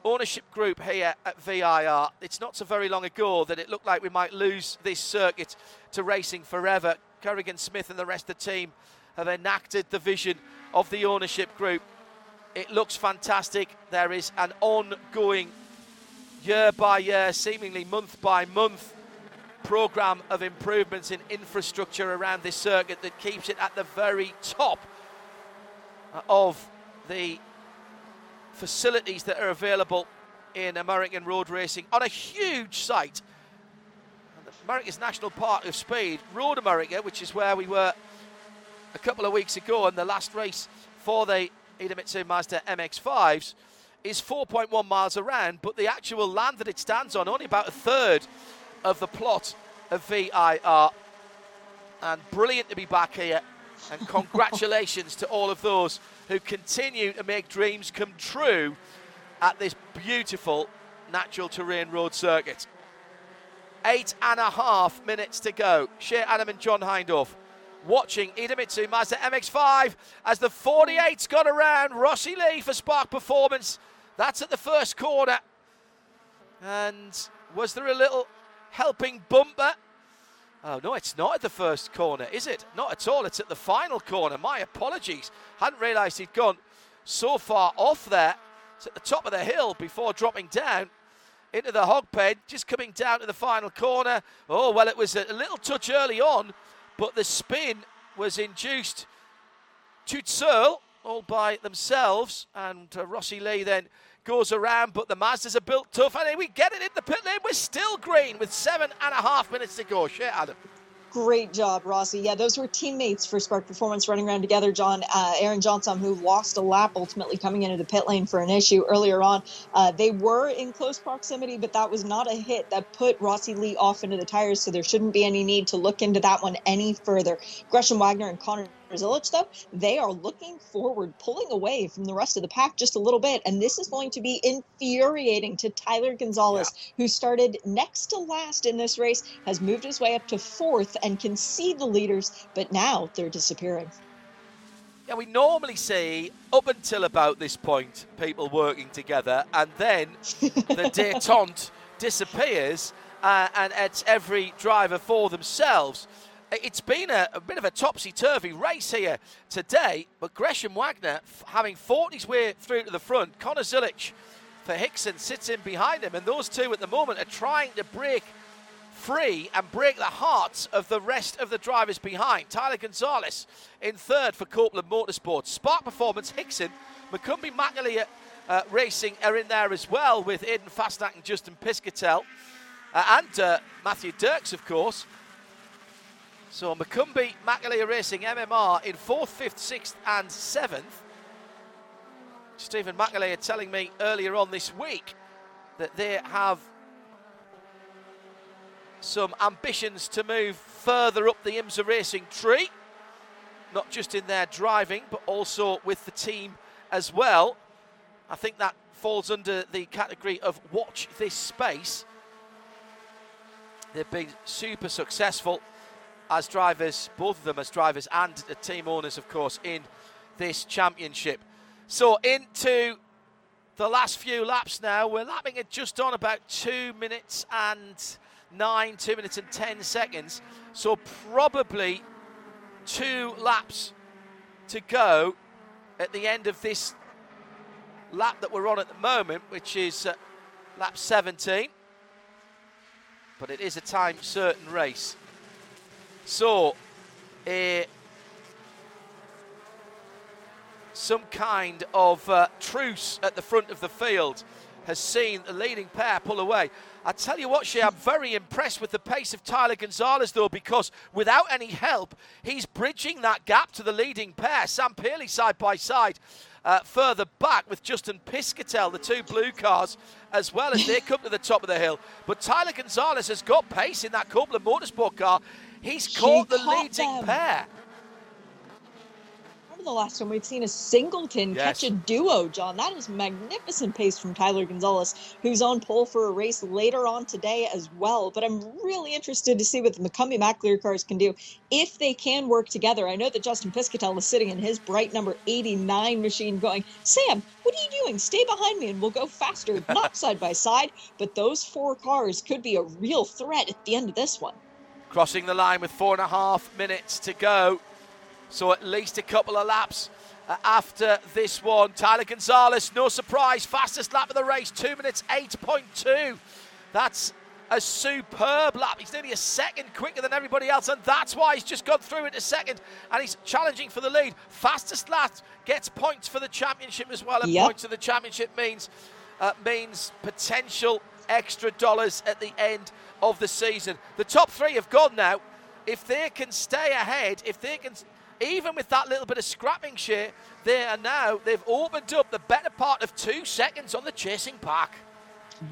ownership group here at VIR. It's not so very long ago that it looked like we might lose this circuit to racing forever. Kerrigan Smith and the rest of the team have enacted the vision of the ownership group. It looks fantastic. There is an ongoing year by year, seemingly month by month, program of improvements in infrastructure around this circuit that keeps it at the very top of the facilities that are available in American road racing on a huge site. America's National Park of Speed, Road America, which is where we were a couple of weeks ago in the last race for the Idemitsu Mazda MX-5s, is 4.1 miles around, but the actual land that it stands on, only about a third of the plot of VIR. And brilliant to be back here. And congratulations to all of those who continue to make dreams come true at this beautiful natural terrain road circuit. Eight and a half minutes to go. Shea Adam and John Hindhaugh watching Idemitsu Mazda MX-5 as the 48's got around. Rossi Lee for Spark Performance. That's at the first corner. And was there a little helping bumper? Oh, no, it's not at the first corner, is it? Not at all. It's at the final corner. My apologies. Hadn't realised he'd gone so far off there. It's at the top of the hill before dropping down into the hog pen, just coming down to the final corner. Oh, well, it was a little touch early on, but the spin was induced to Searle all by themselves, and uh, Rossi Lee then goes around, but the Mazdas are built tough, and we get it in the pit lane. We're still green with seven and a half minutes to go. Shea, Adam. Great job, Rossi. Yeah, those were teammates for Spark Performance running around together. John, uh, Aaron Johnson, who lost a lap ultimately coming into the pit lane for an issue earlier on. Uh, they were in close proximity, but that was not a hit that put Rossi Lee off into the tires, so there shouldn't be any need to look into that one any further. Gresham Wagner and Connor Zilisch, though, they are looking forward, pulling away from the rest of the pack just a little bit. And this is going to be infuriating to Tyler Gonzalez, yeah. who started next to last in this race, has moved his way up to fourth and can see the leaders, but now they're disappearing. Yeah, we normally see up until about this point people working together, and then the detente disappears, uh, and it's every driver for themselves. It's been a, a bit of a topsy turvy race here today, but Gresham Wagner, f- having fought his way through to the front, Connor Zilisch for Hixon sits in behind him, and those two at the moment are trying to break free and break the hearts of the rest of the drivers behind. Tyler Gonzalez in third for Copeland Motorsports. Spark Performance, Hixon, McCumbee McAleer uh, Racing are in there as well with Aiden Fasnacht and Justin Piscitell. Uh, and uh, Matthew Dirks, of course. So McCumbee, McAleer Racing, MMR in 4th, 5th, 6th and 7th. Stevan McAleer telling me earlier on this week that they have some ambitions to move further up the IMSA Racing tree, not just in their driving, but also with the team as well. I think that falls under the category of watch this space They've been super successful as drivers, both of them as drivers and the team owners, of course, in this championship. So into the last few laps now. We're lapping it just on about two minutes and nine, two minutes and ten seconds. So probably two laps to go at the end of this lap that we're on at the moment, which is uh, lap 17. But it is a time certain race. So, uh, some kind of uh, truce at the front of the field has seen the leading pair pull away. I tell you what, Shea, I'm very impressed with the pace of Tyler Gonzalez, though, because without any help, he's bridging that gap to the leading pair. Sam Paley side by side. Uh, further back with Justin Piscitell, the two blue cars, as well as they come to the top of the hill. But Tyler Gonzalez has got pace in that Copeland Motorsport car. He's caught the leading them. pair Remember the last time we've seen a singleton yes. catch a duo, John. That is magnificent pace from Tyler Gonzalez, who's on pole for a race later on today as well. But I'm really interested to see what the McCumbee McAleer cars can do if they can work together. I know that Justin Piscitell is sitting in his bright number 89 machine going, Sam, what are you doing? Stay behind me and we'll go faster, not side by side. But those four cars could be a real threat at the end of this one. Crossing the line with four and a half minutes to go. So at least a couple of laps uh, after this one. Tyler Gonzalez, no surprise, fastest lap of the race, 2 minutes 8.2. That's a superb lap. He's nearly a second quicker than everybody else, and that's why he's just gone through into second and he's challenging for the lead. Fastest lap gets points for the championship as well, and yep. points for the championship means uh, means potential extra dollars at the end of the season. The top three have gone now. If they can stay ahead, if they can even with that little bit of scrapping shit, they are now, they've opened up the better part of two seconds on the chasing pack.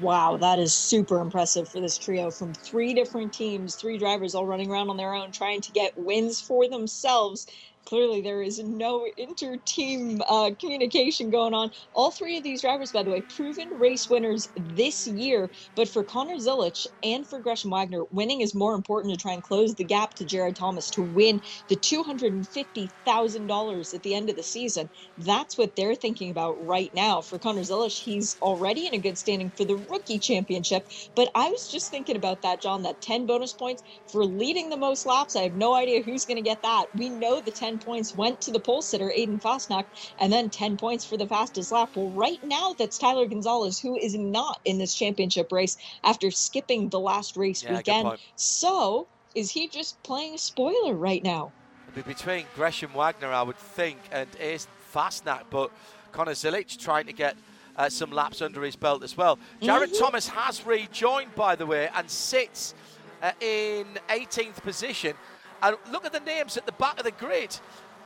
Wow, that is super impressive for this trio from three different teams, three drivers all running around on their own, trying to get wins for themselves clearly there is no inter-team uh, communication going on. All three of these drivers, by the way, proven race winners this year. But for Connor Zilisch and for Gresham Wagner, winning is more important to try and close the gap to Jared Thomas to win the $250,000 at the end of the season. That's what they're thinking about right now. For Connor Zilisch, he's already in a good standing for the rookie championship. But I was just thinking about that, John, that 10 bonus points for leading the most laps. I have no idea who's going to get that. We know the 10 10 points went to the pole sitter, Aiden Fasnacht, and then 10 points for the fastest lap. Well, right now, that's Tyler Gonzalez, who is not in this championship race after skipping the last race yeah, weekend. So, is he just playing spoiler right now? Be between Gresham Wagner, I would think, and Aiden Fasnacht, but Connor Zilisch trying to get uh, some laps under his belt as well. Jared mm-hmm. Thomas has rejoined, by the way, and sits uh, in 18th position. And look at the names at the back of the grid.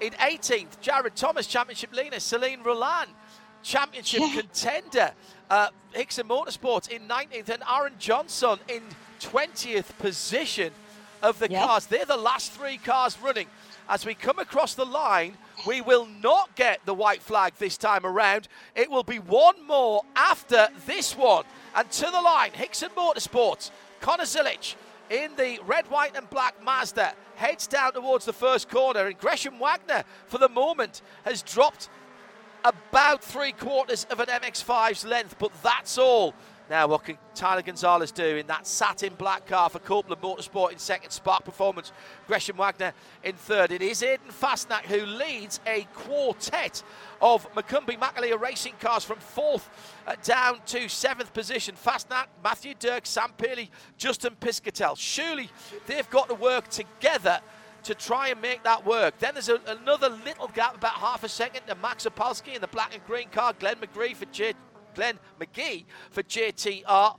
In 18th, Jared Thomas, Championship leader. Celine Roland, Championship yeah. contender. Uh, Hixon Motorsports in 19th, and Aaron Johnson in 20th position of the cars. They're the last three cars running. As we come across the line, we will not get the white flag this time around. It will be one more after this one. And to the line, Hixon Motorsports, Connor Zilisch in the red, white, and black Mazda heads down towards the first corner, and Gresham Wagner, for the moment, has dropped about three quarters of an MX5's length, but that's all. Now, what can Tyler Gonzalez do in that satin black car for Copeland Motorsport in second, Spark Performance, Gresham Wagner in third? It is Aiden Fasnacht who leads a quartet of McCumbee McAleer racing cars from fourth uh, down to seventh position. Fasnacht, Matthew Dirk, Sam Paley, Justin Piscitell. Surely they've got to work together to try and make that work. Then there's a, another little gap, about half a second, to Max Opalski in the black and green car, Glenn McGree for J- Glenn McGee for JTR,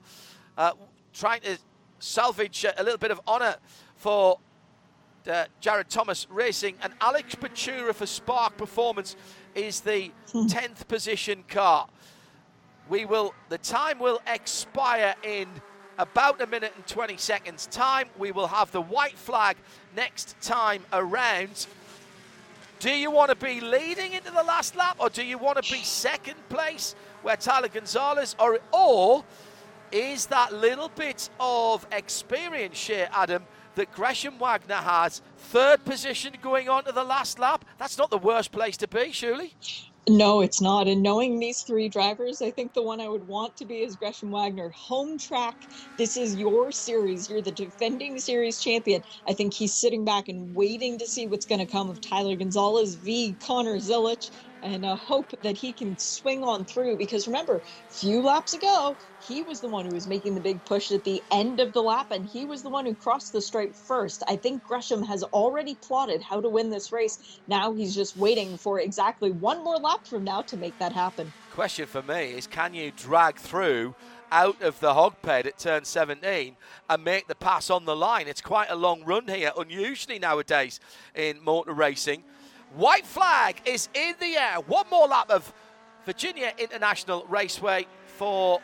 uh, trying to salvage a little bit of honour for uh, Jared Thomas Racing. And Alex Bachoura for Spark Performance is the 10th hmm. position car. We will, the time will expire in about a minute and 20 seconds time. We will have the white flag next time around. Do you want to be leading into the last lap or do you want to be second place? Where Tyler Gonzalez, or, or is that little bit of experience here, Adam, that Gresham Wagner has. Third position going on to the last lap. That's not the worst place to be, surely. No, it's not. And knowing these three drivers, I think the one I would want to be is Gresham Wagner. Home track. This is your series. You're the defending series champion. I think he's sitting back and waiting to see what's going to come of Tyler Gonzalez v. Connor Zilisch and uh, hope that he can swing on through. Because remember, few laps ago, he was the one who was making the big push at the end of the lap, and he was the one who crossed the stripe first. I think Gresham has already plotted how to win this race. Now he's just waiting for exactly one more lap from now to make that happen. Question for me is can you drag through out of the hog pen at turn 17 and make the pass on the line? It's quite a long run here, unusually nowadays in motor racing. White flag is in the air. One more lap of Virginia International Raceway for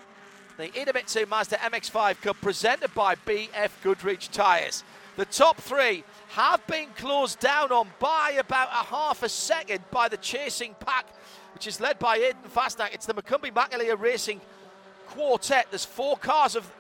the Idemitsu Mazda MX5 Cup presented by BF Goodrich Tyres. The top three have been closed down on by about a half a second by the chasing pack, which is led by Aiden Fasnacht. It's the McCumbee McAleer Racing quartet. There's four cars of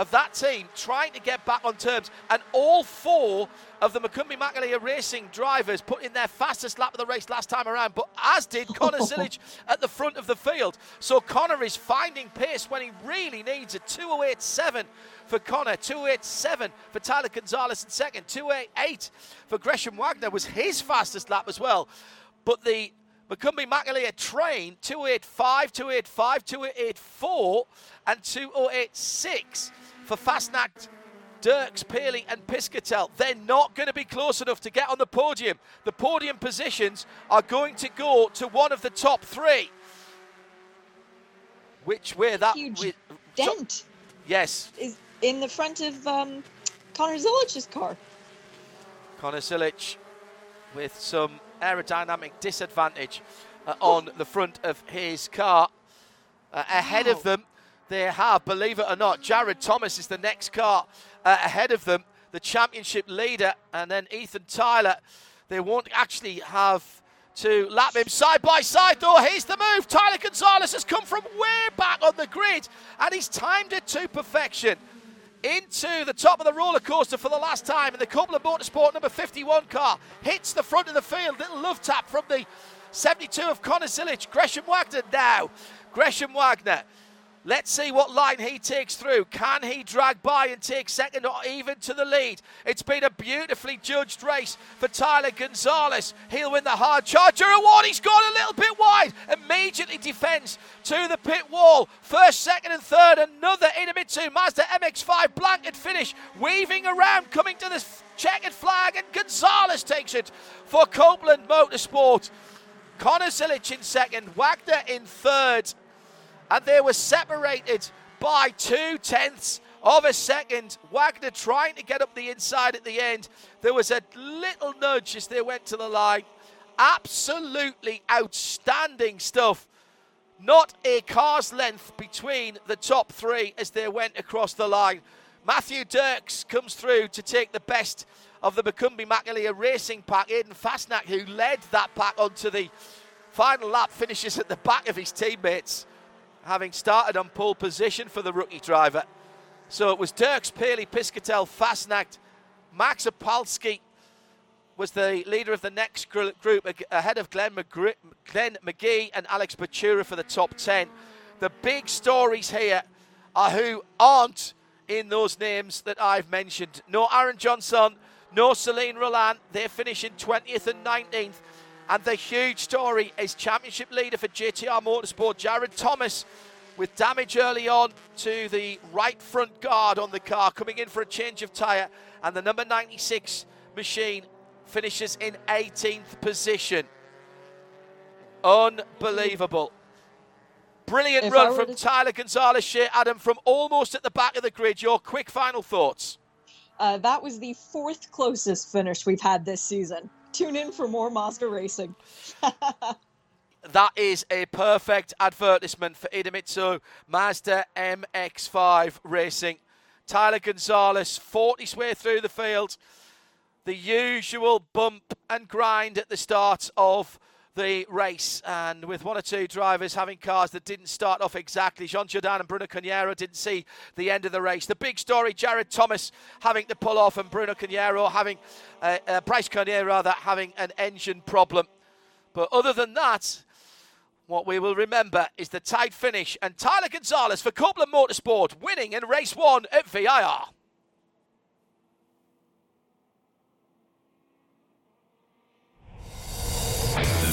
of that team trying to get back on terms. And all four of the McCumbee McAleer Racing drivers put in their fastest lap of the race last time around, but as did Connor Zilisch at the front of the field. So Connor is finding pace when he really needs it. 208.7 for Connor, 208.7 for Tyler Gonzalez in second, 288 for Gresham Wagner was his fastest lap as well. But the McCumbee McAleer train 285, 285, 284, and 2086 for Fasnacht, Dirks, Paley, and Piscitell. They're not going to be close enough to get on the podium. The podium positions are going to go to one of the top three. Which way that huge with, dent? So, yes, is in the front of um, Connor car. Connor Zilisch with some aerodynamic disadvantage uh, on the front of his car. Uh, ahead wow. of them, they have, believe it or not, Jared Thomas is the next car uh, ahead of them, the championship leader, and then Ethan Tyler. They won't actually have to lap him side by side, though. Here's the move. Tyler Gonzalez has come from way back on the grid, and he's timed it to perfection into the top of the roller coaster for the last time and the Copeland Motorsport number 51 car. Hits the front of the field. Little love tap from the 72 of Connor Zilisch. Gresham Wagner now. Gresham Wagner Let's see what line he takes through. Can he drag by and take second or even to the lead? It's been a beautifully judged race for Tyler Gonzalez. He'll win the hard charger award. He's gone a little bit wide. Immediately defends to the pit wall. First, second, and third. Another Idemitsu Mazda MX5 blanket finish. Weaving around, coming to the checkered flag, and Gonzalez takes it for Copeland Motorsport. Connor Zilisch in second, Wagner in third, and they were separated by two tenths of a second. Wagner trying to get up the inside at the end. There was a little nudge as they went to the line. Absolutely outstanding stuff. Not a car's length between the top three as they went across the line. Matthew Dirks comes through to take the best of the McCumbee McAleer Racing pack. Aiden Fasnacht, who led that pack onto the final lap, finishes at the back of his teammates having started on pole position for the rookie driver. So it was Dirks, Paley, Piscitell, Fasnacht, Max Opalski was the leader of the next group ahead of Glenn, McGr- Glenn McGee and Alex Bachoura for the top 10. The big stories here are who aren't in those names that I've mentioned. No Aaron Johnson, no Celine Roland. They're finishing 20th and 19th. And the huge story is championship leader for JTR Motorsport, Jared Thomas, with damage early on to the right front guard on the car, coming in for a change of tyre. And the number 96 machine finishes in 18th position. Unbelievable. Brilliant if run from. Tyler Gonzalez, Shea Adam, from almost at the back of the grid. Your quick final thoughts. Uh, that was the fourth closest finish we've had this season. Tune in for more Mazda racing. that is a perfect advertisement for Idemitsu Mazda MX5 Racing. Tyler Gonzalez fought his way through the field. The usual bump and grind at the start of the race, and with one or two drivers having cars that didn't start off exactly. Jean Jourdain and Bruno Carneiro didn't see the end of the race. The big story: Jared Thomas having to pull off, and Bruno Carneiro having uh, uh, Bryce Carneiro rather having an engine problem. But other than that, what we will remember is the tight finish and Tyler Gonzalez for Copeland Motorsport winning in race one at VIR.